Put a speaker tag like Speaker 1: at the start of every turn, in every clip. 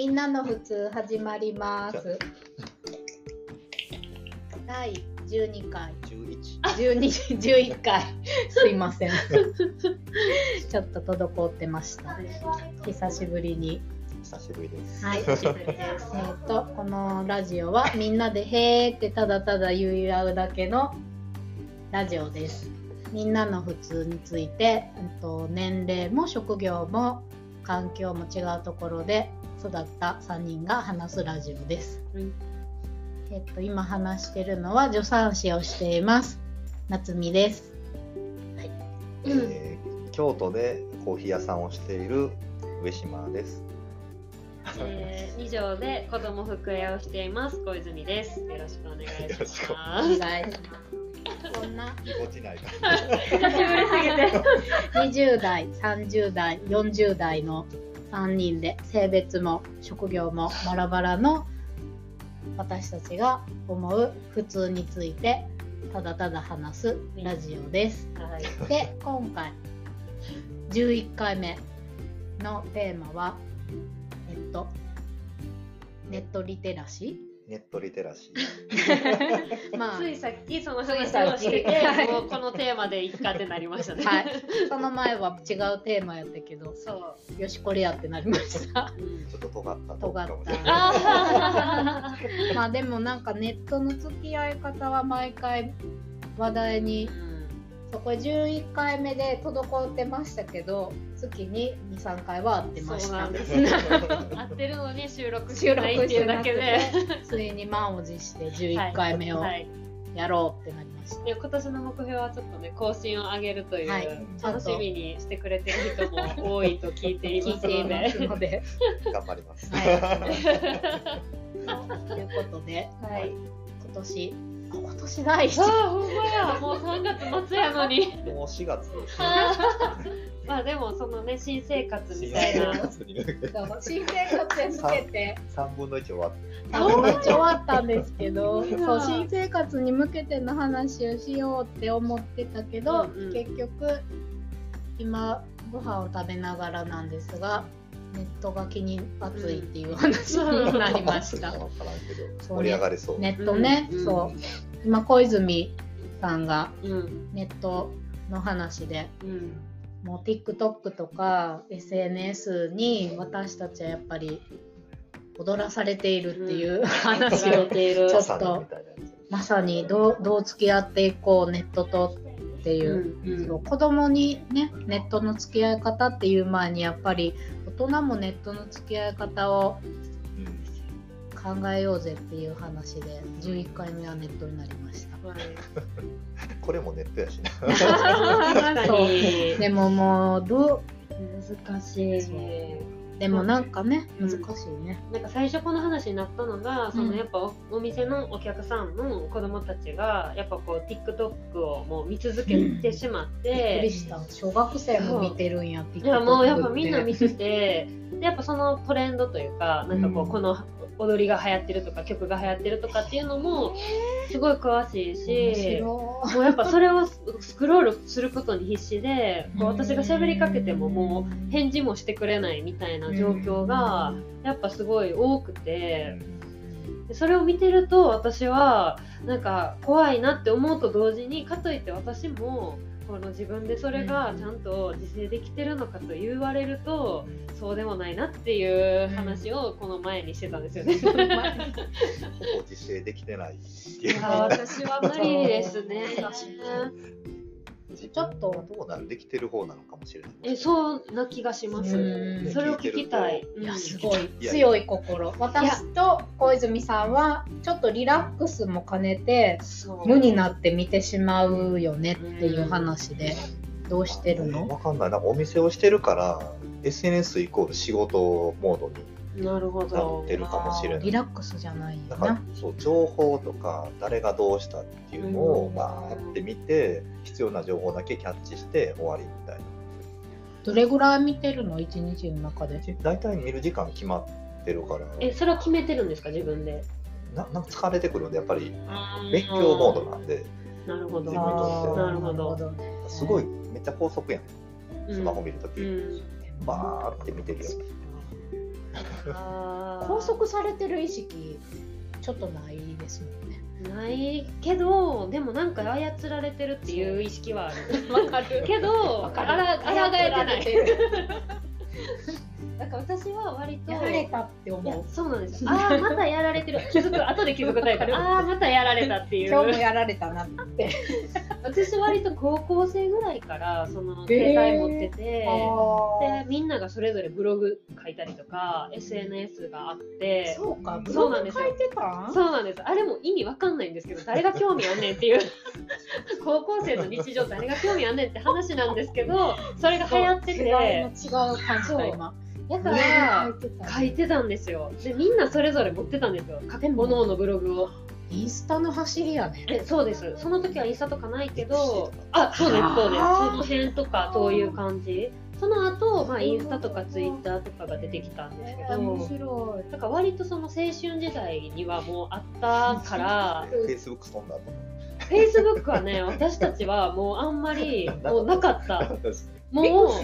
Speaker 1: みんなの普通始まります。第12回、
Speaker 2: 11
Speaker 1: 12、11回、すいません。ちょっと滞ってました。久しぶりに。
Speaker 2: 久しぶりです。
Speaker 1: はい。えっと、このラジオはみんなでへーってただただ言い合うだけのラジオです。みんなの普通について、うんと年齢も職業も環境も違うところで育った3人が話すラジオです。
Speaker 3: うん
Speaker 1: えっと、今話してるのは助産師をしています。夏美です。
Speaker 2: えー京都でコーヒー屋さんをしている上島です。
Speaker 3: えー、二条で子供服屋をしています小泉です。よろしくお願いし
Speaker 2: よろしくお
Speaker 1: 願いし
Speaker 3: す。
Speaker 1: ます。こんな
Speaker 2: ぎこちないか
Speaker 3: 久しぶりすぎて。
Speaker 1: 20代30代40代の3人で性別も職業もバラバラの私たちが思う普通についてただただ話すラジオです。
Speaker 3: はい。
Speaker 1: で今回11回目のテーマはえっとネットリテラシ
Speaker 2: ネットリテラシ
Speaker 1: ー まあ
Speaker 3: ついさっきその話をして
Speaker 1: はい
Speaker 3: て、もう このテーマでいっかってなりましたね。
Speaker 1: はいその前は違うテーマやったけど
Speaker 3: そう。
Speaker 1: よしこれやってなりました。
Speaker 3: うん
Speaker 2: ー。ちょっと尖った
Speaker 1: 尖ったまあでもなんかネットの付き合い方は毎回話題に
Speaker 3: ー
Speaker 1: そこ11回目で滞ってましたけど月に23回は会ってました
Speaker 3: そうなんです。合ってるのに収録してないっていうだけで。
Speaker 1: ついに満を持して11回目を
Speaker 3: はい。
Speaker 1: やろうってなりました、
Speaker 3: で今年の目標はちょっとね更新を上げるという、
Speaker 1: はい
Speaker 3: 楽しみにしてくれてる人も多いと聞いています
Speaker 1: 聞いてい
Speaker 3: ので。
Speaker 1: ますので
Speaker 2: 頑張ります。
Speaker 1: はい ということで、
Speaker 3: はい
Speaker 1: 今年あ今年第一
Speaker 3: ああほんまや。もう3月末やのに。
Speaker 2: もう4月。
Speaker 3: まあでもそのね新生活み
Speaker 2: 新
Speaker 3: たいな。
Speaker 2: 生活に向けて。
Speaker 1: そう新生活へ向けて。
Speaker 2: 3分の1終わっ
Speaker 1: あの終わったんですけど そう新生活に向けての話をしようって思ってたけど、
Speaker 3: うんうん。
Speaker 1: 結局今ご飯を食べながらなんですがネットが気に熱いっていう話になりました。
Speaker 2: 盛り上がりそう。
Speaker 1: ネットね、
Speaker 3: うん。うん
Speaker 1: そう。今小泉さんが
Speaker 3: うん。
Speaker 1: ネットの話で
Speaker 3: うん。
Speaker 1: もう TikTok とか SNS に私たちはやっぱり踊らされているっていう話を
Speaker 3: 言われている。
Speaker 1: ちょっとまさにどうどう付き合っていこうネットとっていう,、
Speaker 3: うん。うん。
Speaker 1: 子供にねネットの付き合い方っていう前にやっぱり大人もネットの付き合い方を考えようぜっていう話で11回目はネットになりました。
Speaker 3: はい。
Speaker 2: これもネットやしな。
Speaker 3: 確かに。
Speaker 1: でももうどう
Speaker 3: 難しい
Speaker 1: でもなんかね
Speaker 3: うん。
Speaker 1: 難しいね。
Speaker 3: なんか最初この話になったのが、そ
Speaker 1: うん。
Speaker 3: のやっぱおお店のお客さんの子供たちがやっぱこう TikTok をもう見続けてしまっ
Speaker 1: びっく
Speaker 3: て
Speaker 1: り、した。小学生も見てるんや
Speaker 3: いやもうやっぱみんな見ててでやっぱそのトレンドというかなんかこう、
Speaker 1: うん。
Speaker 3: この踊りが流行ってるとか曲が流行ってるとかっていうのもすごい詳しいし。もうやっぱそれをススクロールすることに必死でこう私が喋りかけてももう返事もしてくれないみたいな状況がやっぱすごい多くてでそれを見てると私はなんか怖いなって思うと同時にかといって私もこの自分でそれがちゃんと自制できてるのかと言われるとそうでもないなっていう話をこの前にしてたんですよね。
Speaker 2: ほぼ自制できてないいう。
Speaker 3: あ私は無理ですね。
Speaker 2: ち
Speaker 1: ちょっと。
Speaker 2: どうなんできてる方なのかもしれない。
Speaker 3: えそうな気がします。
Speaker 1: うん。
Speaker 3: それを聞きたい。
Speaker 1: いや
Speaker 3: うん。
Speaker 1: すごい。強い心。私と小泉さんはちょっとリラックスも兼ねて無になって見てしまうよねっていう話でどうしてるの？
Speaker 2: わかんない。なんかお店をしてるから、SNS イコール仕事モードに
Speaker 3: なるほ
Speaker 2: な
Speaker 3: ど
Speaker 2: っ。てるかもしれない。
Speaker 1: リラックスじゃないよ
Speaker 2: だから
Speaker 1: な
Speaker 2: そう情報とか誰がどうしたっていうのを
Speaker 3: うん。
Speaker 2: バーって見て必要な情報だけキャッチして終わりみたい
Speaker 1: どれぐらい見てるの？一日の中で。
Speaker 2: な大体見る時間決まってるから。
Speaker 3: えそれは決めてるんですか？自分で。
Speaker 2: ななんか疲れてくるんでやっぱり勉強モードなんで。
Speaker 3: なるほど。
Speaker 2: 自分にとって
Speaker 3: なるほど。
Speaker 2: すごいめっちゃ高速やん。
Speaker 3: うん
Speaker 2: スマホ見るとき、
Speaker 3: うん。
Speaker 2: バーって見てるよ
Speaker 1: 拘束されてる意識ちょっとないですもんね。
Speaker 3: ないけどでもなんか操られてるっていう意識はある。
Speaker 1: わかる。
Speaker 3: けど
Speaker 1: わかる
Speaker 3: あらあらがえてないだから私は割と
Speaker 1: やられたって思う。
Speaker 3: そうなんですよ。ああまたやられてる。気づく後で気づくタイプああまたやられたっていう。
Speaker 1: 今日もやられたなって。
Speaker 3: 私割と高校生ぐらいからその携帯持ってて、で
Speaker 1: あ
Speaker 3: みんながそれぞれブログ書いたりとか SNS があって。
Speaker 1: そうかブ
Speaker 3: そうなんですよ。
Speaker 1: ログ書いてたん？
Speaker 3: そうなんですあれも意味わかんないんですけど誰が興味あんねんっていう。高校生の日常誰が興味あんねんって話なんですけどそれが流行ってて。
Speaker 1: 違う感じだ今
Speaker 3: だから
Speaker 1: 書いてた
Speaker 3: んですよ。でみんなそれぞれ持ってたんですよ。各々のブログを。
Speaker 1: インスタの走りやね。
Speaker 3: えそうです。その時はインスタとかないけどあそうですそうです。その辺とかそういう感じ。その後、まあインスタとかツイッターとかが出てきたんですけど、
Speaker 1: 面白い。
Speaker 3: なんか割とその青春時代にはもうあったから
Speaker 2: フェイスブックそんなと思
Speaker 3: フェイスブックはね私たちはもうあんまり もうなかった。
Speaker 2: う。
Speaker 3: もう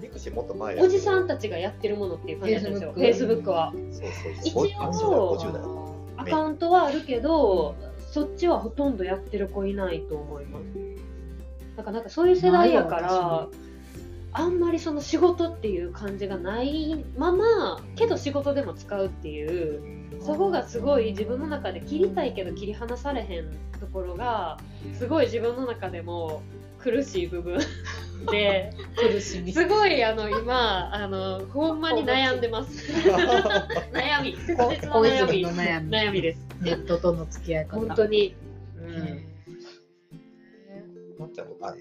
Speaker 2: ミクシーもっと前
Speaker 3: おじさんたちがやってるものっていう感じなんですよ。
Speaker 1: Facebook
Speaker 3: は。
Speaker 2: そうそうそう。
Speaker 3: 一応
Speaker 2: 50代50代。
Speaker 3: アカウントはあるけどそっちはほとんどやってる子いないと思います。なんかなんかそういう世代やからあんまりその仕事っていう感じがないままけど仕事でも使うっていうそこがすごい自分の中で切りたいけど切り離されへんところがすごい自分の中でも苦しい部分。で
Speaker 1: 苦しみ。
Speaker 3: すごいあの今あのほんまに悩んでます。悩み。切
Speaker 1: こ
Speaker 3: 実な
Speaker 1: 小
Speaker 3: 悩み。
Speaker 1: 悩み。
Speaker 3: 悩みです。
Speaker 1: ネットとの付き合い方。
Speaker 3: 本当に、う
Speaker 1: うん。
Speaker 3: ん、
Speaker 2: なっちゃん。あ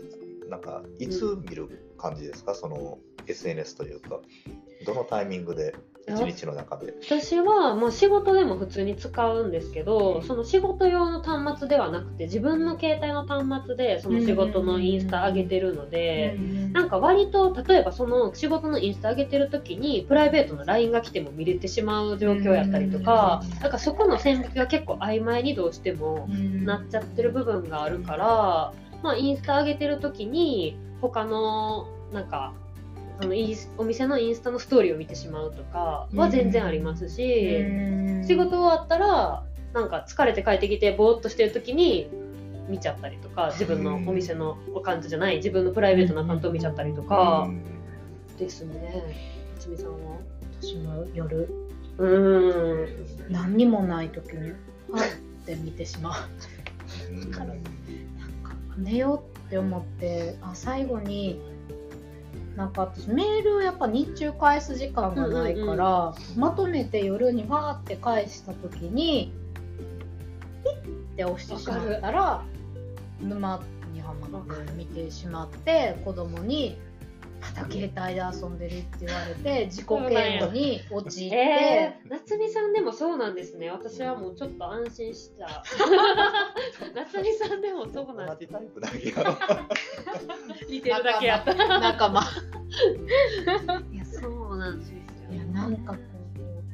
Speaker 2: なんかいつ見る感じですか、その SNS というか。どのタイミングで？一日の中で。
Speaker 3: 私は、まあ、仕事でも普通に使うんですけどその仕事用の端末ではなくて自分の携帯の端末でその仕事のインスタ上げてるので、なんか割と例えばその仕事のインスタ上げてる時にプライベートの LINE が来ても見れてしまう状況やったりとか、なんかそこの線引きが結構曖昧にどうしてもなっちゃってる部分があるから、まあ、インスタ上げてる時に他のなんかそのイお店のインスタのストーリーを見てしまうとかは全然ありますし、仕事終わったらなんか疲れて帰ってきてぼーっとしてる時に見ちゃったりとか自分のお店のアカウントじゃない自分のプライベートなアカウントを見ちゃったりとかですね。つみさんは
Speaker 1: 私も夜。
Speaker 3: うーん。
Speaker 1: 何にもない時にはって見てしまう。
Speaker 2: うん。
Speaker 1: からなんか寝ようって思ってあ最後になんか私メールをやっぱ日中返す時間がないから、まとめて夜にファーって返した時にピッて押してしまったら沼にはまって見てしまって子供に「また携帯で遊んでる」って言われて自己嫌悪に陥って。
Speaker 3: えー、夏美さんでもそうなんですね。私はもうちょっと安心した。夏美さんでもそうなんです。
Speaker 2: 同じタイプだけやろ
Speaker 3: 似てるだけやった。
Speaker 1: 仲間
Speaker 3: いや、そうなんですよ。
Speaker 1: いやなんかこ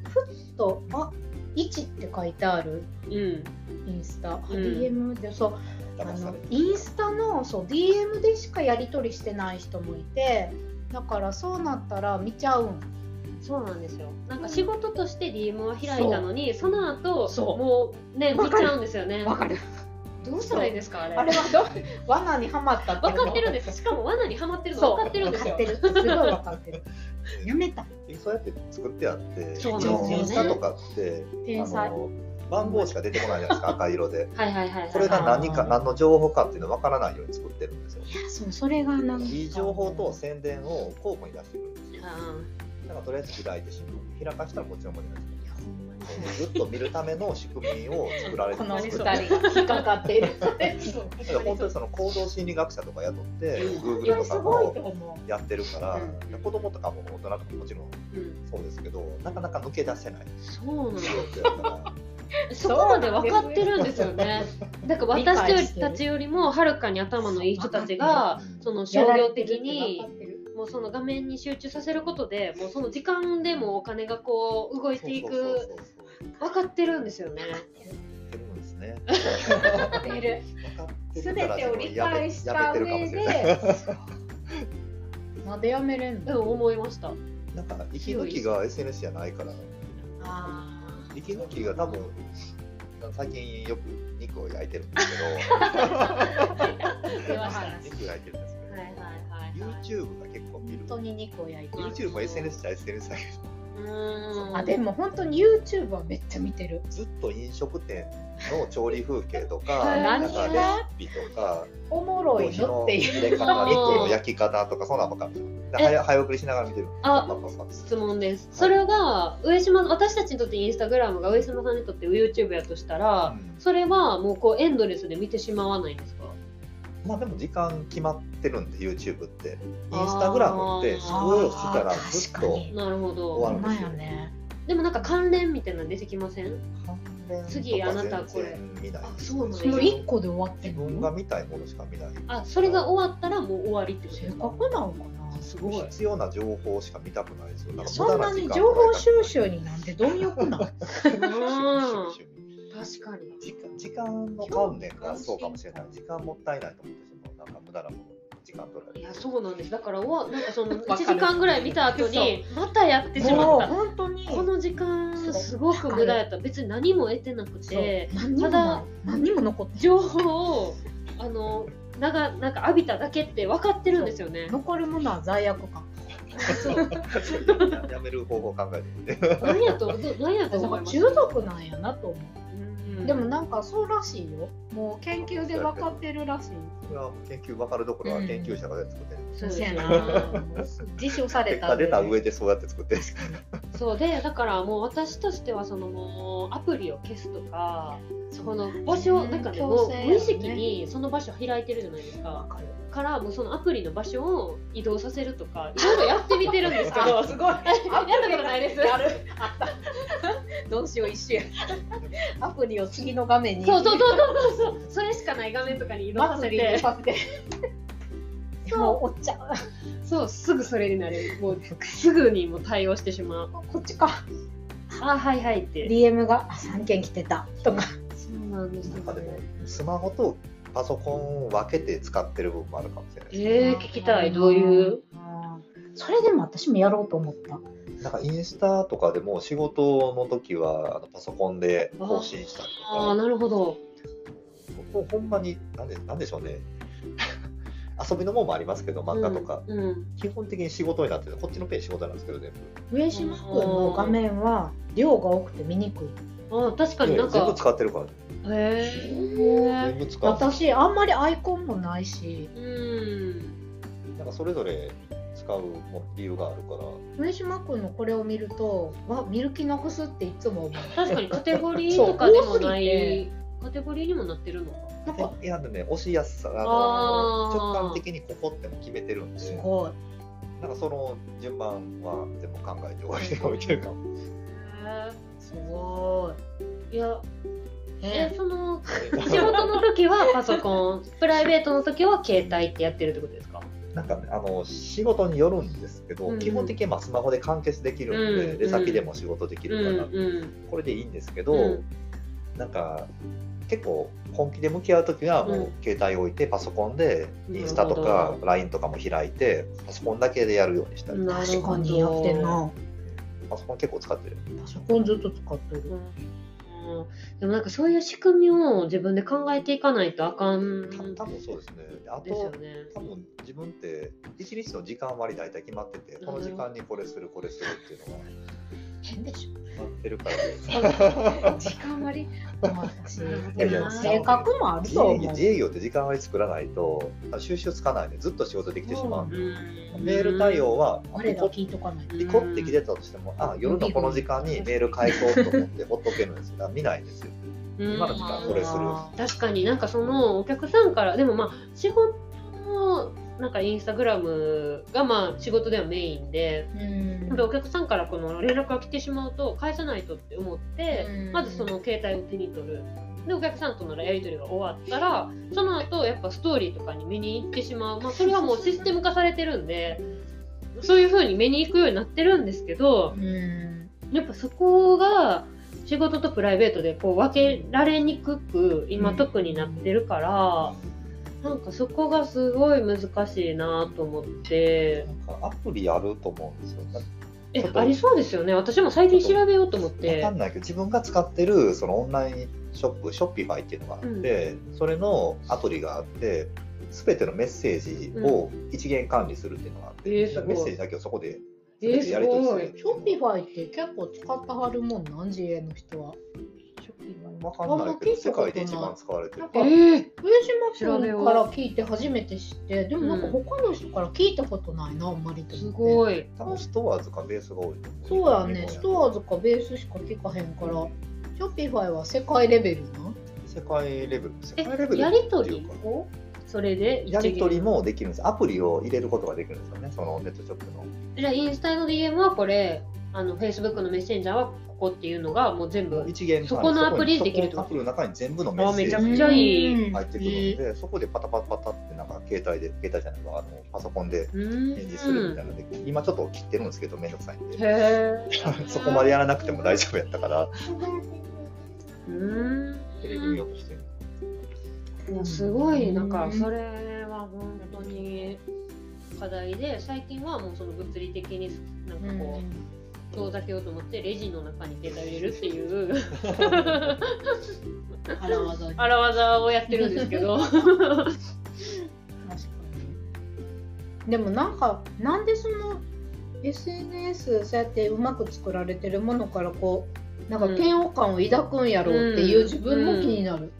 Speaker 1: うふっと「あ1」って書いてある
Speaker 3: うん。
Speaker 1: インスタ、あ
Speaker 3: ん
Speaker 1: DM でそうあの
Speaker 2: 騙されて
Speaker 1: インスタのそう DM でしかやり取りしてない人もいてだからそうなったら見ちゃうん。
Speaker 3: そうなんですよ。なんか仕事として DM は開いたのに、その後、
Speaker 1: そう。
Speaker 3: もうね、見ちゃうんですよね。
Speaker 1: わかる。
Speaker 3: どうしたらいいですか、あれ。
Speaker 1: あれはどう罠にはまったって
Speaker 3: 分かってるんです。しかも罠にはまってるの分かってるんですよ。
Speaker 1: 分かってる。すごい分かってる。やめた。
Speaker 2: そうやって作ってあって
Speaker 3: そう
Speaker 1: なんですよね。
Speaker 2: インスタとかって
Speaker 1: 天才。
Speaker 2: あの番号しか出てこないじゃないですか 赤色で。
Speaker 3: はいはいはいはい。
Speaker 2: それが何か何の情報かっていうの分からないように作ってるんですよ。
Speaker 1: いやそうそれがなんか。
Speaker 2: いい情報と宣伝を交互に出してくるんですよ。
Speaker 3: あ
Speaker 2: だからとりあえず開いて新聞開かしたらこっちの方になずっと見るための仕組みを作られて
Speaker 1: この2
Speaker 2: るんですよ。
Speaker 1: 人が引っかかっている
Speaker 2: だから本当にその行動心理学者とか雇って、Google とかもやってるから、
Speaker 1: うん。
Speaker 2: 子供とかも大人とかももちろん
Speaker 3: うん。
Speaker 2: そうですけど、なかなか抜け出せない。
Speaker 3: そうなんです
Speaker 2: 仕事やから、
Speaker 3: そこまで分かってるんですよね。だから私たちよりもはるかに頭のいい人たちが
Speaker 2: うん
Speaker 3: その商業的にもうその画面に集中させることでもうその時間でもお金がこう動いていく分かってるんですよね。
Speaker 2: す
Speaker 1: べてを理解した上。でまでやめれんの。
Speaker 3: うん思いました。
Speaker 2: なんか息抜きが SNS じゃないから。
Speaker 1: あ
Speaker 2: 息抜きが多分最近よく肉を焼いてるんですけど。肉焼いてるんですけど、
Speaker 3: はいはいはいはい
Speaker 2: YouTube が結構見る。
Speaker 1: 本当に肉を焼いてる
Speaker 2: YouTube も SNS じゃ SNS だけ
Speaker 3: うーん
Speaker 1: あでも本当に YouTube はめっちゃ見てる。
Speaker 2: どずっと飲食店の調理風景とか
Speaker 3: はい。
Speaker 2: なんかレシピとか
Speaker 1: おもろい。
Speaker 2: 火の
Speaker 1: のっていう
Speaker 2: 入れ方肉の焼き方とかそんなんばっか早早送りしながら見てる。
Speaker 3: あ質問です。それが上島私たちにとってインスタグラムが上島さんにとって YouTube やとしたら、
Speaker 2: うん。
Speaker 3: それはもうこうエンドレスで見てしまわないんですか？
Speaker 2: まあでも時間決まってるんで YouTube って。インスタグラムってスクロールしてたらずっと
Speaker 1: 確かに。
Speaker 3: なるほ
Speaker 2: 終わるんですよ。
Speaker 1: やね。
Speaker 3: でもなんか関連みたいなの出てきません？次あなたこれ。そうなんや。
Speaker 1: その1個で終わって
Speaker 2: 自分が見たいものしか見ない。
Speaker 3: あそれが終わったらもう終わりってことで
Speaker 1: 正
Speaker 3: すか？
Speaker 1: 確なのかな。
Speaker 3: すごい。
Speaker 2: 必要な情報しか見たくないですよ。だから
Speaker 1: そんなに情報収
Speaker 2: 時
Speaker 1: 集になんて貪欲な。
Speaker 3: う ん
Speaker 2: 収集
Speaker 3: 確かに。
Speaker 2: 時間時間の観念がそうかもしれない時間もったいないと思ってしまうなんか無駄なもの時間取られる
Speaker 3: いやそうなんです。だから終わなんかその
Speaker 1: わかる
Speaker 3: 1時間ぐらい見た後にまたやってしまった。
Speaker 1: 本当に
Speaker 3: この時間すごく無駄やった。別に何も得てなくて。ただ
Speaker 1: 何にも残って
Speaker 3: 情報をあのなんかなんか浴びただけって分かってるんですよね。
Speaker 1: 残るものは罪悪感
Speaker 2: や やめる方法を考えてみて
Speaker 3: 何やとど何やと。
Speaker 1: 中毒なんやなと思う
Speaker 3: うん。
Speaker 1: でもなんかそうらしいよ。もう研究で分かってるらしい。
Speaker 2: それは研究分かるどころは研究者が作ってる、
Speaker 3: そうです
Speaker 1: そうやな。
Speaker 3: な。
Speaker 1: 実証された
Speaker 2: 結果出た上でそうやって作ってる。
Speaker 3: そうでだからもう私としてはそのもうアプリを消すとかこの場所なんかねもう無意識にその場所開いてるじゃないですか。
Speaker 1: か
Speaker 3: らもうそのアプリの場所を移動させるとか いろいろやってみてるんですけど。
Speaker 1: すごい。や
Speaker 3: ったことないです。
Speaker 1: やるあった。どうしよう一瞬アプリを次の画面に。
Speaker 3: そうそうそうそうそう。それしかない画面とかに移動させて。
Speaker 1: にさせて。
Speaker 3: そう。
Speaker 1: もうおっちゃう
Speaker 3: そうすぐそれになる。もうすぐにもう対応してしまう。
Speaker 1: こっちか。
Speaker 3: あはいはいって。
Speaker 1: DM があ3件来てた。とか
Speaker 3: なんです
Speaker 2: なんかでも
Speaker 3: ね
Speaker 2: スマホとパソコンを分けて使ってる部分もあるかもしれない。ですね
Speaker 3: えー、聞きたい。どういう？
Speaker 1: うんそれでも私もやろうと思った。
Speaker 2: なんかインスタとかでも仕事の時はあのパソコンで更新したりと
Speaker 3: ああなるほど。
Speaker 2: かもうほんまになんでなんでしょうね。遊びのもんもありますけど漫画とか、
Speaker 3: うん、うん。
Speaker 2: 基本的に仕事になってるこっちのペン仕事なんですけど全部。
Speaker 1: 上島君の画面は量が多くて見にくい
Speaker 3: あ確かになん
Speaker 2: 全部
Speaker 3: か
Speaker 2: 使ってるから、
Speaker 3: へえ
Speaker 2: 全部使
Speaker 1: 私あんまりアイコンもないし。
Speaker 3: うん。
Speaker 2: なんかそれぞれ使うも理由があるから。
Speaker 1: 上島君のこれを見るとわ見る気なくすっていつも思う。
Speaker 3: 確かに カテゴリーとかでもない。
Speaker 1: て
Speaker 3: カテゴリーにもなってるのか。
Speaker 1: なんか
Speaker 2: いやでね押しやすさあの
Speaker 3: あー。
Speaker 2: 直感的にここっても決めてるんで。
Speaker 1: すごい。
Speaker 2: なんかその順番は全部考えておいておいてるかも。
Speaker 3: へ
Speaker 1: すご
Speaker 3: えいや
Speaker 1: い
Speaker 3: えその 仕事の時はパソコンプライベートの時は携帯ってやってるってことですか？
Speaker 2: なんかねあの仕事によるんですけど、
Speaker 3: うん。
Speaker 2: 基本的にまあスマホで完結できるんで、
Speaker 3: うん。
Speaker 2: 出先でも仕事でき
Speaker 3: うん
Speaker 2: るから、
Speaker 3: うん。
Speaker 2: これでいいんですけど、
Speaker 3: うん。
Speaker 2: なんか結構本気で向き合う時はも
Speaker 3: う
Speaker 2: うん。携帯置いてパソコンでインスタとか LINE とかも開いてパソコンだけでやるようにしたり
Speaker 1: 確か。にやってんな
Speaker 2: パソコン結構使ってる。
Speaker 1: パソコンずっと使ってる。
Speaker 3: うんでもなんかそういう仕組みを自分で考えていかないとあかん
Speaker 2: た多分そうですね。あと
Speaker 3: ね。
Speaker 2: 多分自分って一日の時間割大体決まっててこの時間にこれするこれするっていうのが
Speaker 1: 変でしょ
Speaker 2: 決まってるから
Speaker 1: 時間割まあ私性格もある
Speaker 2: 自
Speaker 1: と思う。
Speaker 2: 営業自営業って時間割作らないと収集つかないんでずっと仕事できてしまう。メール対応は
Speaker 1: 我ら聞いとかないと
Speaker 2: ピコってきてたとしても、あ夜のこの時間にメール返そうと思ってほっとけるんですよ。だから見ないんですよ。
Speaker 3: うん
Speaker 2: 今の時間これする？
Speaker 3: 確かになんかそのお客さんからでもまあ仕事のなんかインスタグラムがまあ仕事ではメインで
Speaker 1: うん。
Speaker 3: でお客さんからこの連絡が来てしまうと返さないとって思って
Speaker 1: うん。
Speaker 3: まずその携帯を手に取る。でお客さんとのやり取りが終わったらその後やっぱストーリーとかに見に行ってしまう、まあ、それはもうシステム化されてるんでそういう風に見に行くようになってるんですけど
Speaker 1: うん。
Speaker 3: やっぱそこが仕事とプライベートでこう分けられにくく今特になってるから、なんかそこがすごい難しいなと思って。
Speaker 2: なんかアプリあると思うんですよ。
Speaker 3: えありそうですよね。私も最近調べようと思っ
Speaker 2: わ
Speaker 3: て
Speaker 2: かんないけど自分が使ってるそのオンラインショップ Shopify っていうのがあって、それのアプリがあって全てのメッセージを一元管理するっていうのがあって、
Speaker 3: えーすごい。
Speaker 2: メッセージだけをそこで
Speaker 3: えー、す
Speaker 2: やり取りす
Speaker 3: ごい
Speaker 2: る
Speaker 1: Shopify って結構使ってはるもんなん？自営の人は。
Speaker 2: わかんないけど世界で一番使われてる。
Speaker 1: なんか
Speaker 3: えー、
Speaker 1: 上島
Speaker 3: 調べよう。
Speaker 1: 君から聞いて初めて知って、でもなんか
Speaker 3: うん。
Speaker 1: 他の人から聞いたことないな、あんまりと
Speaker 3: す。ごい。
Speaker 2: 多分ストアーズかベースが多いと思う。
Speaker 1: そうやね、ストアー
Speaker 2: ズ
Speaker 1: ズかベースしか聞かへんから、ショッピファイは世界レベルな？
Speaker 2: 世界レベル。世
Speaker 3: え
Speaker 2: 界レベル
Speaker 3: やりとり？それで？
Speaker 2: やり取りもできるんですアプリを入れることができるんですよね。そのネットショップの。
Speaker 3: じゃあインスタの DM はこれあの Facebook のメッセンジャーはっていうのがもう全部
Speaker 2: 一元
Speaker 3: そこのアプリでできると。
Speaker 2: アプリの中に全部のメッセージ。
Speaker 3: あめちゃくちゃいい。
Speaker 1: うん。
Speaker 2: 入ってくるので、そこでパタパタパタってなんか携帯で携帯じゃないわあのパソコンで返事するみたいなので、今ちょっと切ってるんですけどめんどくさいんで。そこまでやらなくても大丈夫やったから。
Speaker 3: うーん。
Speaker 2: テレビ見ようとしてる。
Speaker 3: いやすごい。なんかそれは本当に課題で最近はもうその物理的になんかこう遠ざけようと思ってレジの中に携帯入れるっていう
Speaker 1: 荒技に。
Speaker 3: 荒技をやってるんですけど
Speaker 1: 確かに。でもなんか、なんでその SNS そうやってうまく作られてるものからこう、なんか嫌悪感を抱くんやろうっていう自分も気になる。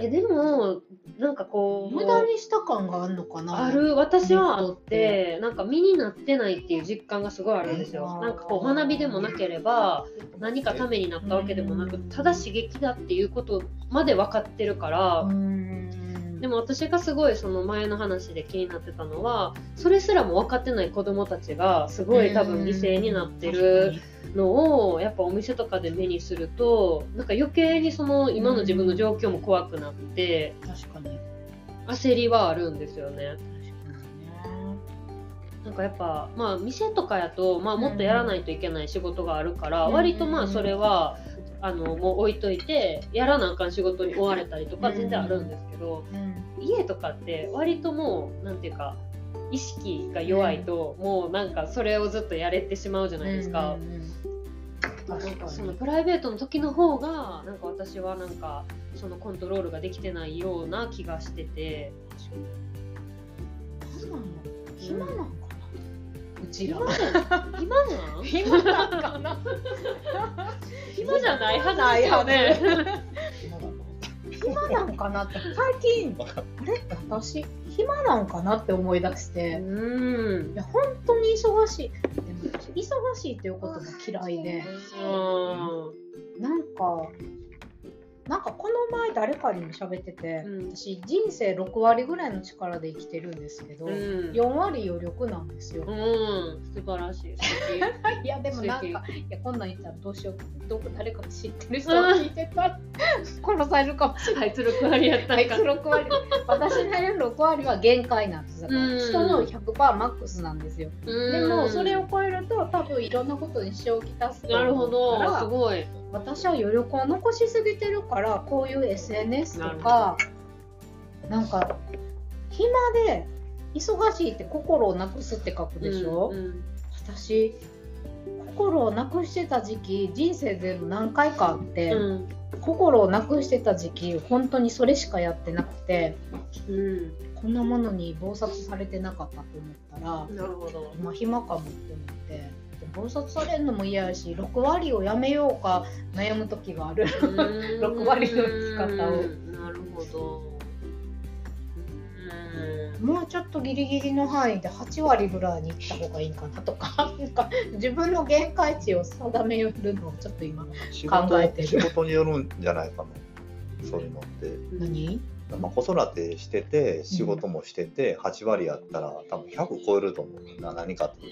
Speaker 3: えでもなんかこう
Speaker 1: 無駄にした感があるのかな？
Speaker 3: ある。私はあっ
Speaker 1: て
Speaker 3: なんか身になってないっていう実感がすごいあるんですよ。
Speaker 1: うん。
Speaker 3: なんかこう学びでもなければ何かためになったわけでもなく
Speaker 1: うん。
Speaker 3: ただ刺激だっていうことまで分かってるから、でも私がすごいその前の話で気になってたのはそれすらも分かってない子供たちがすごい多分犠牲になってるのをやっぱお店とかで目にするとなんか余計にその今の自分の状況も怖くなって
Speaker 1: 確かに。
Speaker 3: 焦りはあるんですよね。
Speaker 1: 確か
Speaker 3: なんかやっぱまあ店とかやと、まあ、もっとやらないといけない仕事があるから、
Speaker 1: うん。
Speaker 3: 割とまあそれはあのもう置いといてやらなあかん仕事に追われたりとか
Speaker 1: うん
Speaker 3: 全然あるんですけど、
Speaker 1: にね
Speaker 3: 家とかって割ともうなんていうか意識が弱いと、もうなんかそれをずっとやれてしまうじゃないですか。
Speaker 1: うんうんうん。
Speaker 3: そのプライベートの時の方がなんか私はなんかそのコントロールができてないような気がしてて。
Speaker 1: なんな？の暇なんかな？うちら暇なんかな？
Speaker 3: 暇じゃないはずですよね。
Speaker 1: 暇なんかな？って最近 あれ？私？暇なんかなって思い出して。
Speaker 3: うん。
Speaker 1: いや本当に忙しい。でも忙しいっていうことが嫌いで。なんかなんかこの前誰かにも喋ってて、
Speaker 3: うん。
Speaker 1: 私人生6割ぐらいの力で生きてるんですけど、
Speaker 3: うん。
Speaker 1: 4割余力なんですよ、
Speaker 3: うん、素晴らしい。
Speaker 1: いやでもなんか
Speaker 3: 素
Speaker 1: いやこんなん言ったらどうしようどこ誰か知ってる人が聞いてた。ら殺されるかもしれない。
Speaker 3: あいつ6割やった
Speaker 1: あいつ
Speaker 3: んか。
Speaker 1: 6割。私なりの6割は限界なんですだから
Speaker 3: うん。
Speaker 1: 人の100%マックスなんですよ。でもそれを超えると多分いろんなことに支障をきたすと
Speaker 3: なるほど。すごい。
Speaker 1: 私は余力を残しすぎてるからこういう SNS とかなんか暇で忙しいって心をなくすって書くでしょ、
Speaker 3: うん
Speaker 1: 私心をなくしてた時期人生でも何回かあって、
Speaker 3: うん。
Speaker 1: 心をなくしてた時期本当にそれしかやってなくて
Speaker 3: うん。
Speaker 1: こんなものに忙殺されてなかったと思ったら
Speaker 3: なるほど。
Speaker 1: 今暇かもって思って。で忙殺されるのも嫌やし6割をやめようか悩む時がある。
Speaker 3: 6
Speaker 1: 6割の生き方を。
Speaker 3: なるほど。うん。
Speaker 1: もうちょっとギリギリの範囲で8割ぐらいに行った方がいいかなとか なんか自分の限界値を定めるのをちょっと今
Speaker 2: 仕
Speaker 1: 考えてる。
Speaker 2: 事仕事によるんじゃないかな。そういうのって、
Speaker 1: 何？
Speaker 2: まあ、子育てしてて仕事もしてて8割やったら多分100超えると思う。な何かって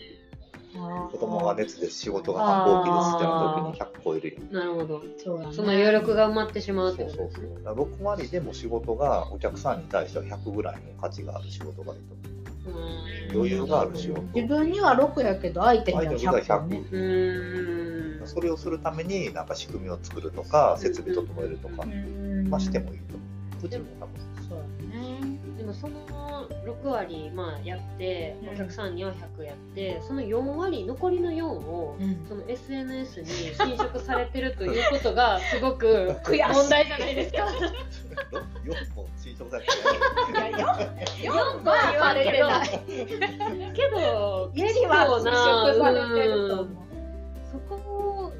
Speaker 2: 子供が熱で仕事が繁忙期ですってなった時に100超えるよ。
Speaker 3: なるほど。
Speaker 1: そうだね。
Speaker 3: その余力が埋まってしまうっ
Speaker 2: そうそう
Speaker 3: てこと。ですね。
Speaker 2: そう。だから6割でも仕事がお客さんに対しては100ぐらいの価値がある仕事がいいと。余裕がある仕事。
Speaker 1: 自分には6やけど相手には
Speaker 2: 相手には
Speaker 1: 100ね。
Speaker 3: うん。
Speaker 2: それをするためになんか仕組みを作るとか設備整えるとか、
Speaker 1: うん。
Speaker 2: まあ、してもいいと。思ううちも多分
Speaker 3: もその6割、まあ、やってお客さんには100やってその4割残りの4を、
Speaker 1: うん
Speaker 3: その SNS に侵食されてるということがすごく
Speaker 1: 悔しい
Speaker 3: 問題じゃないですか。
Speaker 2: 4本侵食されて
Speaker 1: いや四四はされてない。
Speaker 3: けど
Speaker 1: 一
Speaker 3: 結
Speaker 1: は
Speaker 3: 構な
Speaker 1: 侵食されてると思う。
Speaker 3: そこ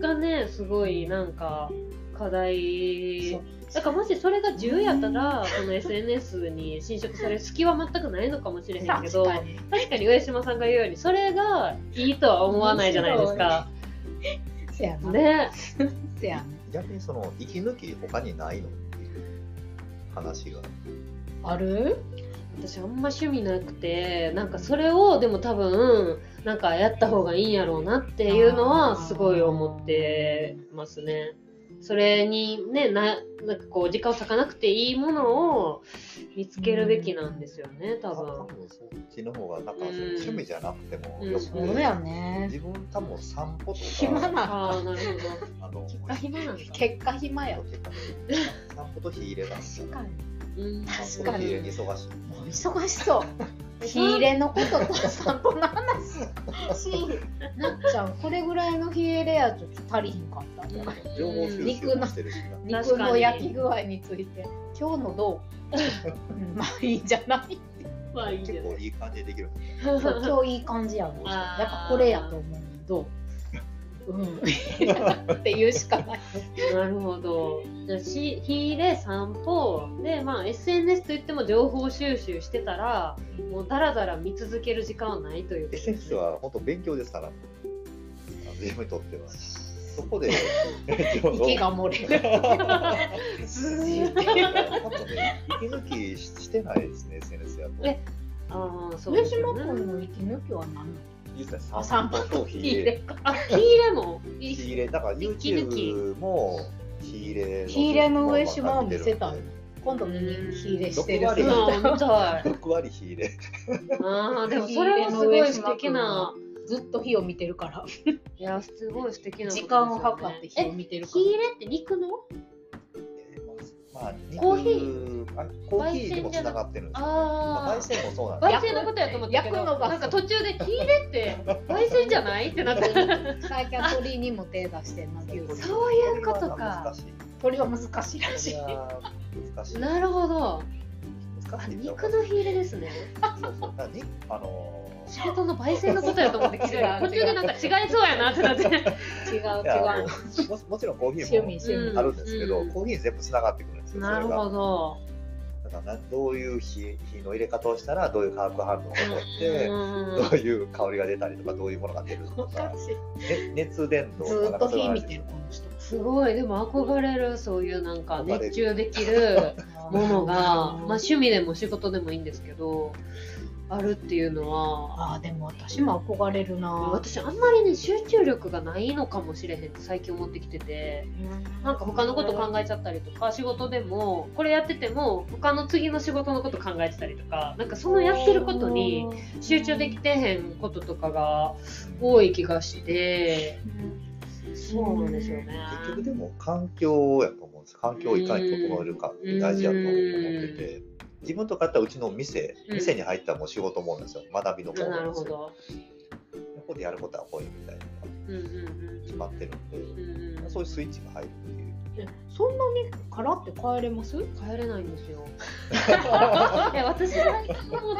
Speaker 3: がねすごいなんか課題だからもしそれが10やったらこの SNS に侵食される隙は全くないのかもしれへんけど
Speaker 1: 確かに
Speaker 3: 上島さんが言うようにそれがいいとは思わないじゃないですか。
Speaker 1: せやな。
Speaker 3: ね
Speaker 1: せやな。
Speaker 2: 逆にその息抜き他にないの？っていう話が
Speaker 1: ある？
Speaker 3: 私あんま趣味なくてなんかそれをでも多分なんかやった方がいいんやろうなっていうのはすごい思ってますね。それにねななんかこう時間を割かなくていいものを見つけるべきなんですよね多
Speaker 2: 多
Speaker 3: 分。
Speaker 2: 分そっちの方がなんか趣味じゃなくても
Speaker 3: うん
Speaker 2: よく
Speaker 1: そうやね。
Speaker 2: 自分多分散歩とか
Speaker 1: 暇な
Speaker 3: ああなる
Speaker 2: あの
Speaker 3: ほど。暇なんだ。
Speaker 1: 結果暇よ。
Speaker 2: 散歩と火入れなんですよ
Speaker 1: 確かに。
Speaker 3: うん
Speaker 1: 確かに
Speaker 2: 火入れに忙しい
Speaker 1: もう忙しそう。火入れのことと散歩の話しなっちゃんこれぐらいの火入れやと足りひんかった。とか
Speaker 2: 情報収集もしてるしな。
Speaker 1: 肉の焼き具合について。今日のどう？うんまあいいんじゃない。
Speaker 3: まあいい
Speaker 2: 結構いい感じでできる。
Speaker 1: 今日いい感じやろ
Speaker 3: あー。
Speaker 1: やっぱこれやと思う。どう？うん。って言うしかない
Speaker 3: なるほど。じゃあし火入れ散歩。でまあ SNS といっても情報収集してたらもうだらだら見続ける時間はないというね。
Speaker 2: SNS は本当勉強ですから。自分にとっては。そこで
Speaker 1: 息が漏れる。
Speaker 2: 息抜きしてないですね SNS やと。
Speaker 3: えああそう
Speaker 1: 上
Speaker 3: ですよ
Speaker 1: 島
Speaker 3: ね。
Speaker 1: 君の息抜きは何なの？
Speaker 2: 実
Speaker 1: あ
Speaker 2: 際散歩と火
Speaker 1: 火
Speaker 2: 入れ
Speaker 3: あ火入れも
Speaker 2: 火入れ。だから YouTube も火入れの
Speaker 1: 火入れの上島を見せたい今度見に火入れしてる。
Speaker 2: 6割。
Speaker 3: うん見たい。
Speaker 2: 6割火入れ。
Speaker 3: ああでもそれはすごい素敵な。
Speaker 1: ずっと火を見てるから。
Speaker 3: いやすごい素敵な。
Speaker 1: 時間を計って火を見てるから。
Speaker 3: え火入れって肉の？
Speaker 2: まあ
Speaker 3: コーヒ
Speaker 2: ー。あコーヒーにもつながってるんですよ。ね
Speaker 3: あ
Speaker 2: 焙煎もそうなんです。
Speaker 3: 焙煎のことやと思ったけど
Speaker 1: 焼くのが。
Speaker 3: なんか途中で火入れって焙煎じゃない？ってなって。
Speaker 1: 最近は鳥にも手出してんな牛
Speaker 2: けど。
Speaker 3: そういうこと。か。
Speaker 2: 難しい。
Speaker 1: 鳥は難しいらしい。
Speaker 2: 難しい。
Speaker 3: なるほど。肉の火入れですね。
Speaker 2: そうそう。あのー
Speaker 3: 仕事の焙煎のことやと思って聞いて
Speaker 1: 違う
Speaker 3: 途中でなんか違いそうやなってなって。
Speaker 1: 違う違う。
Speaker 2: も もちろんコーヒ
Speaker 1: 趣
Speaker 2: ーも
Speaker 1: 味趣味
Speaker 2: あるんですけど、
Speaker 3: うん
Speaker 2: コーヒーに全部つながってくるんですよ
Speaker 3: なるほ
Speaker 2: ど。
Speaker 3: ど
Speaker 2: だからなどういう火火の入れ方をしたらどういう化学反応が起こって、
Speaker 3: うん
Speaker 2: どういう香りが出たりとかどういうものが出るとか、ね、熱伝導
Speaker 1: ずーっと火見
Speaker 2: る
Speaker 1: てるこの。人
Speaker 3: すごい。でも憧れるそういうなんか熱中できるものが、まあ、趣味でも仕事でもいいんですけどあるっていうのは
Speaker 1: あーでも私も憧れるな。
Speaker 3: 私あんまりね集中力がないのかもしれへんって最近思ってきててなんか他のこと考えちゃったりとか仕事でもこれやってても他の次の仕事のこと考えてたりとかなんかそのやってることに集中できてへんこととかが多い気がしてそうなんですよね。
Speaker 2: 結局でも環境やと思うんです。環境をいかに整えるかって大事やと思ってて自分とかやったらうちの店
Speaker 3: うん
Speaker 2: 店に入ったらもう仕事もなんですよ学びのもの
Speaker 3: な
Speaker 2: なんですよ
Speaker 3: るほど。
Speaker 2: ここでやることはこういうみたいなのが
Speaker 3: うんうん
Speaker 2: 決まってるんで、
Speaker 3: うんうん。
Speaker 2: そういうスイッチが入るっていう
Speaker 1: えそんなに殻って帰れます？
Speaker 3: 帰れないんですよ。いや私最近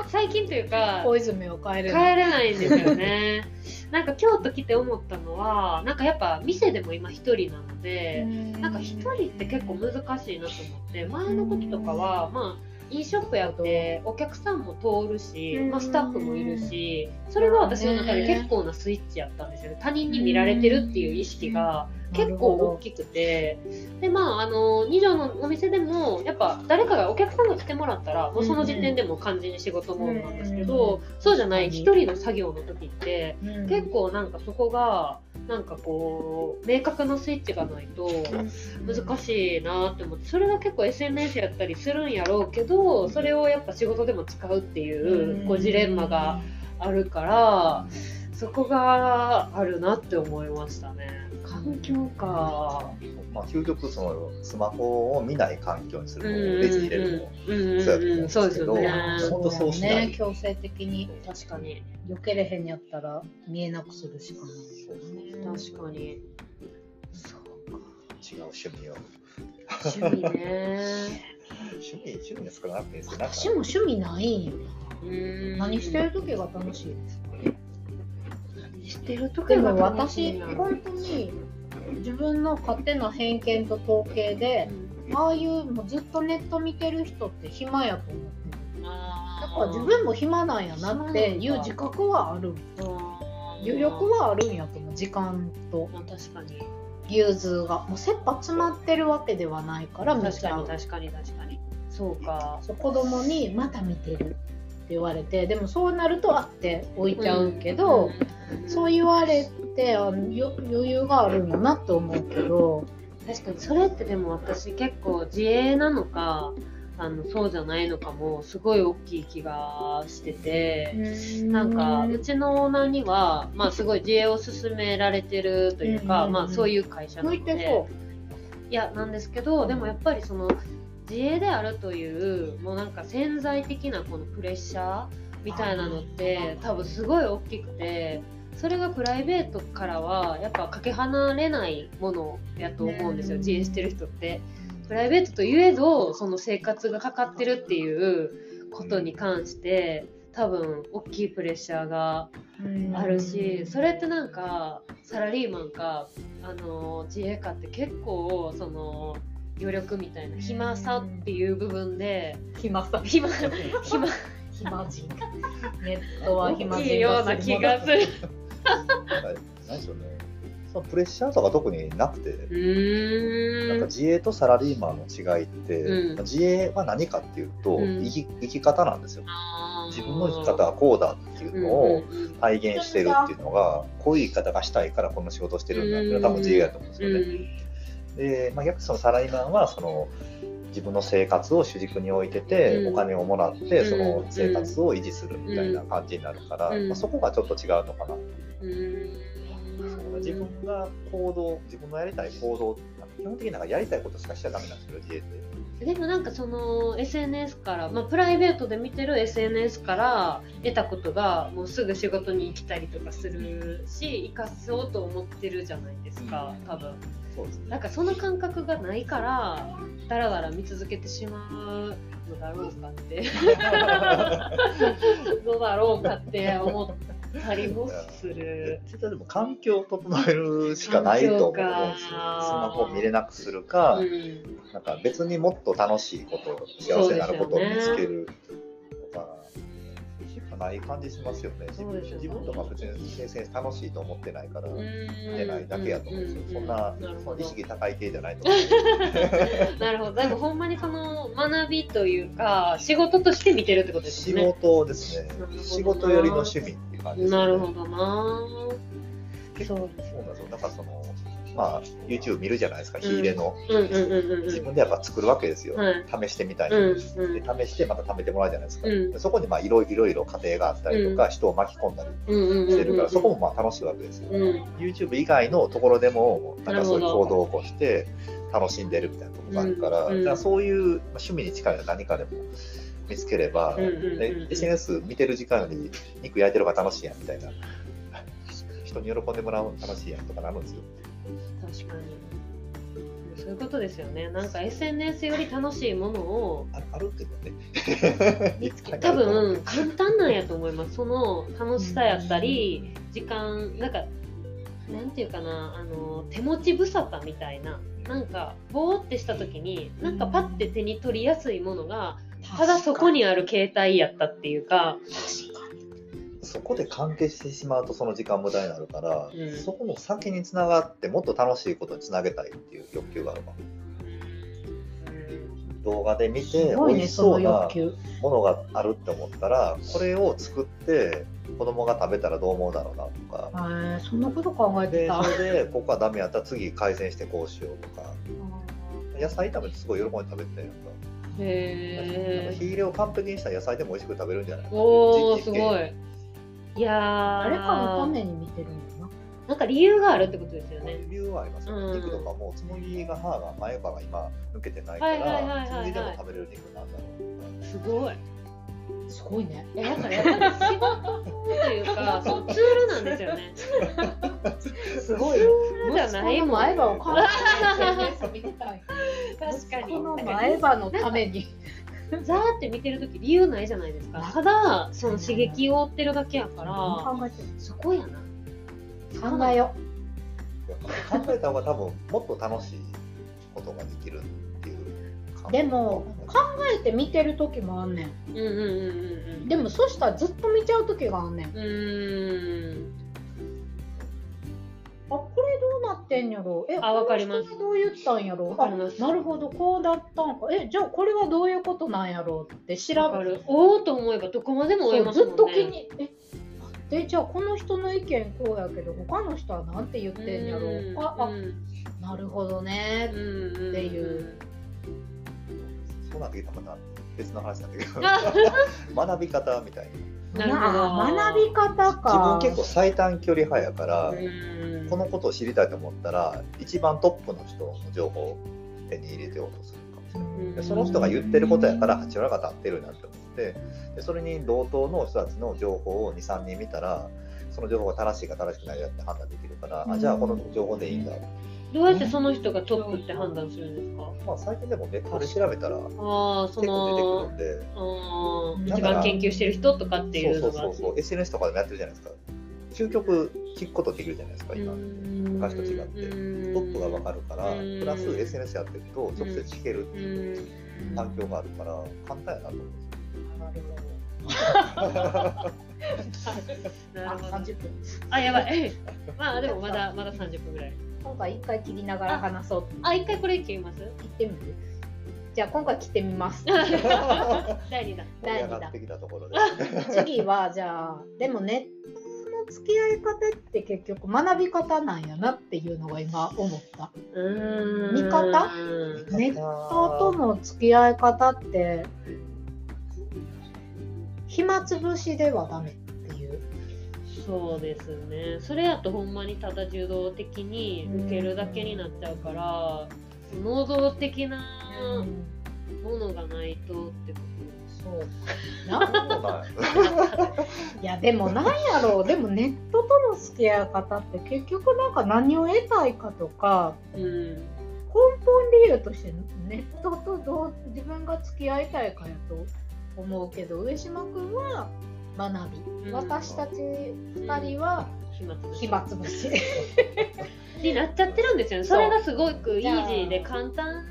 Speaker 3: 最近というか
Speaker 1: 小泉を帰れ
Speaker 3: 帰れないんですよね。なんか京都来て思ったのはなんかやっぱ店でも今一人なので。なんか一人って結構難しいなと思って前の時とかはまあ飲食店やってお客さんも通るし、まあ、スタッフもいるしそれが私の中で結構なスイッチやったんですよね。他人に見られてるっていう意識が結構大きくて。でまああの二条のお店でもやっぱ誰かがお客さんが来てもらったらもうその時点でも完全に仕事モードなんですけどそうじゃない一人の作業の時って結構なんかそこがなんかこう明確なスイッチがないと難しいなって思ってそれが結構 SNS やったりするんやろうけどそれをやっぱ仕事でも使うっていうこうジレンマがあるからそこがあるなって思いましたね。
Speaker 1: 環
Speaker 3: 環境か。
Speaker 2: まあ、究極そのスマホを見ない環境にするレジ入れるの
Speaker 3: うんうんうん、そうですよね。
Speaker 2: 本当そうしない
Speaker 1: ね、強制的に
Speaker 3: 確かに。
Speaker 1: 避けれへんやったら見えなくするしかない。
Speaker 3: 確かに。
Speaker 2: 違う趣味を。
Speaker 3: 趣味ね。
Speaker 2: 趣味、趣味が少なくていいですよ。なんか
Speaker 1: 私も趣味ないんよ
Speaker 3: うん
Speaker 1: な。何してる時が楽しいですか
Speaker 3: 何してると
Speaker 1: でも
Speaker 3: かが楽しい
Speaker 1: 私
Speaker 3: な
Speaker 1: 本当に自分の勝手な偏見と統計でああいうもうずっとネット見てる人って暇やと思って。るだから自分も暇なんやなっていう自覚はある。余力はあるんやと思う時間と。
Speaker 3: まあ確かに。
Speaker 1: 融通が。もう切羽詰まってるわけではないから見
Speaker 3: 確かに確かに確かに。そうか。
Speaker 1: そう子供に「また見てる」言われてでもそうなるとあって置いちゃうけど、そう言われてあよ余裕があるんやなって思うけど
Speaker 3: 確かにそれってでも私結構自営なのかあのそうじゃないのかもすごい大きい気がしてて、なんかうちのオーナーには、まあ、すごい自営を進められてるというか、
Speaker 1: うんうんうん
Speaker 3: まあ、そういう会社なので。
Speaker 1: そ
Speaker 3: いやなんですけどでもやっぱりその自営であるというもうなんか潜在的なこのプレッシャーみたいなのって多分すごい大きくてそれがプライベートからはやっぱかけ離れないものやと思うんですよ、
Speaker 1: うん。
Speaker 3: 自営してる人って。プライベートといえどその生活がかかってるっていうことに関して多分大きいプレッシャーが
Speaker 1: う
Speaker 3: あるしそれってなんかサラリーマンかあの自営家って結構その余力みたいな暇さっていう部分で
Speaker 1: 暇さ。
Speaker 3: 暇 暇。
Speaker 1: 暇人。ネットは暇
Speaker 3: 大
Speaker 1: 人
Speaker 3: きいような気がする。
Speaker 2: 何でしょうね。そのプレッシャーとか特になくて、
Speaker 3: う
Speaker 2: なんか自営とサラリーマンの違いって、
Speaker 3: うん。
Speaker 2: 自営は何かっていうと、
Speaker 3: うん。
Speaker 2: 生き生き方なんですよ。自分の生き方はこうだっていうの
Speaker 3: うん
Speaker 2: を体現してるっていうのが、こういう生き方がしたいからこの仕事をしてるんだっていうのは多分自営だと思うんですよね。で、まあ、逆にそのサラリーマンはその自分の生活を主軸に置いてて、
Speaker 3: うん。
Speaker 2: お金をもらって
Speaker 3: うん。
Speaker 2: その生活を維持するみたいな感じになるから、
Speaker 3: うん。
Speaker 2: まあ、そこがちょっと違うのかな、自分が行動自分のやりたい行動基本的になんかやりたいことしかしちゃダメなんですよ自営って。
Speaker 3: でもなんかその SNS から、まあ、プライベートで見てる SNS から得たことがもうすぐ仕事に行きたりとかするし生かそうと思ってるじゃないですか多分
Speaker 2: そうですね。
Speaker 3: なんかその感覚がないからだらだら見続けてしまうのだろうかって。どうだろうかって思ったりもする。
Speaker 2: でも環境を整えるしかないと思うんですよ。スマホを見れなくするか、
Speaker 3: うん。
Speaker 2: なんか別にもっと楽しいこと、幸せになることを見つけるかない感じしますよね。自分自分とか別に先生楽しいと思ってないから、見
Speaker 3: 見
Speaker 2: てないだけやと思うんですよ。そんな意識高い系じゃないと思う。
Speaker 3: なるほど。でもほんまにその学びというか仕事として見てるってことですね。
Speaker 2: 事ですね仕事よりの趣味っていう感じですね。
Speaker 3: なるほどな。そう。
Speaker 2: そうなんですよ。だからその、まあ、YouTube 見るじゃないですか、火入れの。自分でやっぱ作るわけですよ。
Speaker 3: はい。
Speaker 2: 試してみたいで試してまた貯めてもらうじゃないですか、そこにまあいろいろいろ過程があったりとか、人を巻き込んだり。してるから、そこもまあ楽しいわけですよ、
Speaker 3: うん。
Speaker 2: YouTube 以外のところでもなんかそういう行動を起こして楽しんでるみたいなところがあるから,、
Speaker 3: うんうん
Speaker 2: だからそういうまあ趣味に近い何かでも見つければ、SNS 見てる時間より肉焼いてる方が楽しいやんみたいな。人に喜んでもらうの楽しいやんとかなるんですよ
Speaker 3: 確かに。そういうことですよね。なんか SNS より楽しいものを
Speaker 2: ああるけどね
Speaker 3: 見つけ多分簡単なんやと思いますその楽しさやったり時間なんかなんていうかなあの手持ち無沙汰みたいななんかぼーってした時になんかパッて手に取りやすいものがただそこにある携帯やったっていうか
Speaker 2: そこで関係してしまうとその時間無駄になるから、
Speaker 3: うん。
Speaker 2: そこの先につながってもっと楽しいことにつなげたいっていう欲求があるかも動画で見
Speaker 1: す
Speaker 2: て美味しそうなものがあるって思ったらこれを作って子供が食べたらどう思うだろうなとか。
Speaker 1: そんなこと考えて
Speaker 2: で
Speaker 1: た
Speaker 2: それでここはダメやったら次改善してこうしようとか。野菜炒めってすごい喜んで食べてたやんか。
Speaker 3: へえ
Speaker 2: 火入れを完璧にしたら野菜でも美味しく食べるんじゃない
Speaker 3: おー
Speaker 2: 実験。
Speaker 3: すごいいやー
Speaker 1: 誰かのために見てるんだな
Speaker 3: なんか理由があるってことですよね。
Speaker 2: 理由はありますよ、
Speaker 3: うん
Speaker 2: 肉とかもつむぎが歯が前歯が今抜けてないからつむぎでも食べれる肉なんだろう
Speaker 3: すごい。
Speaker 1: すごいね
Speaker 3: えだからやっぱり仕事というか、そのツールなんですよね。
Speaker 1: すごい
Speaker 3: ツールじゃないもん。
Speaker 1: 前歯を
Speaker 3: 確かに。
Speaker 1: この前歯のために
Speaker 3: ザーって見てるとき理由ないじゃないですか。ただ、その刺激を追ってるだけやから、
Speaker 1: 考えて
Speaker 3: そこやな。
Speaker 1: る考えよ
Speaker 2: 考えた方が多分もっと楽しいことができるっていう
Speaker 1: でも考えて見てる時もあんねん
Speaker 3: うんうんうんうんうん。
Speaker 1: でもそしたらずっと見ちゃう時があんねん
Speaker 3: うーん。
Speaker 1: あこれどうなってんやろえ
Speaker 3: あわかります。
Speaker 1: この人がどう言ったんやろ
Speaker 3: わかります。
Speaker 1: あなるほどこうだったんか。えじゃあこれはどういうことなんやろうって調べ
Speaker 3: る。おおと思えばどこまでも追えますもんね。
Speaker 1: ずっと気にえでじゃあこの人の意見こうやけど他の人はなんて言ってんやろう？ああ
Speaker 3: うん。
Speaker 1: なるほどね。っていう。
Speaker 2: そうなってきたらまた別の話なんだけど。
Speaker 3: あ
Speaker 2: 学び方みたい
Speaker 3: なるほど。
Speaker 1: まあ学び方
Speaker 2: な
Speaker 1: か。
Speaker 2: 自分結構最短距離派やから、
Speaker 3: うん。
Speaker 2: このことを知りたいと思ったら一番トップの人の情報を手に入れてようとするかもしれない。
Speaker 3: うん。
Speaker 2: でその人が言ってることやから八村が立ってるなって思って。でそれに同等の人たちの情報を23人見たらその情報が正しいか正しくないかって判断できるから、あじゃあこの情報でいいんだ、
Speaker 3: どうやってその人がトップって判断するんですか？
Speaker 2: まあ、最近でもネットで調べたら結構出てくる
Speaker 3: の、
Speaker 2: ん。で
Speaker 3: 一番研究してる人とかっていう
Speaker 2: そう
Speaker 3: のが。
Speaker 2: そうそう。そう SNS とかでもやってるじゃないですか。究極聞くことできるじゃないですか今、昔と違って。トップが分かるから
Speaker 3: うん。
Speaker 2: プラス SNS やってると直接聞けるって
Speaker 3: う
Speaker 2: いうん。環境があるから簡単やなと思うんですよ。
Speaker 1: なる
Speaker 3: ほど。
Speaker 1: あ30分。
Speaker 3: あ、やばい。まあでもまだまだ30分ぐらい。
Speaker 1: 今回一回切りながら話そう
Speaker 3: あ、一回これ切ります？
Speaker 1: 切ってみる？じゃあ今回切ってみます。
Speaker 3: 第2弾。
Speaker 2: 盛り上がってきたところで。
Speaker 1: 次はじゃあでもネットの付き合い方って結局学び方なんやなっていうのが今思った。
Speaker 3: うーん。
Speaker 1: 見方？ネットとの付き合い方って暇つぶしではダメ
Speaker 3: そうですね。それやとほんまにただ受動的に受けるだけになっちゃうから、能動的なものがないとってこ
Speaker 1: そうな
Speaker 2: そうなんや
Speaker 1: いやでもなんやろうでもネットとの付き合い方って結局なんか何を得たいかとか
Speaker 3: と。うん。
Speaker 1: 根本理由としてネットとどう自分が付き合いたいかやと思うけど上島君は学び、
Speaker 3: うん。
Speaker 1: 私たち2人は
Speaker 3: 暇つぶし
Speaker 1: 暇つぶし、
Speaker 3: になっちゃってるんですよね。
Speaker 1: そ
Speaker 3: れがすごくイージーで簡単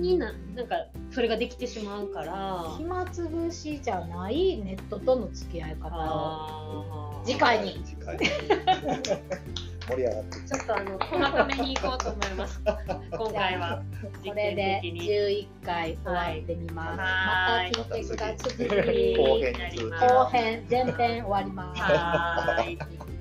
Speaker 3: にな、なんかそれができてしまうから。
Speaker 1: 暇つぶしじゃないネットとの付き合い方を。次回に。
Speaker 2: 次回盛り上がって。き
Speaker 3: ちょっとあの細かめに行こうと思います。今回は。
Speaker 1: これで
Speaker 3: 実験的に。
Speaker 1: 11回終わってみます、
Speaker 3: はい。
Speaker 1: また聞いてください後編前編終わります。
Speaker 3: はーい。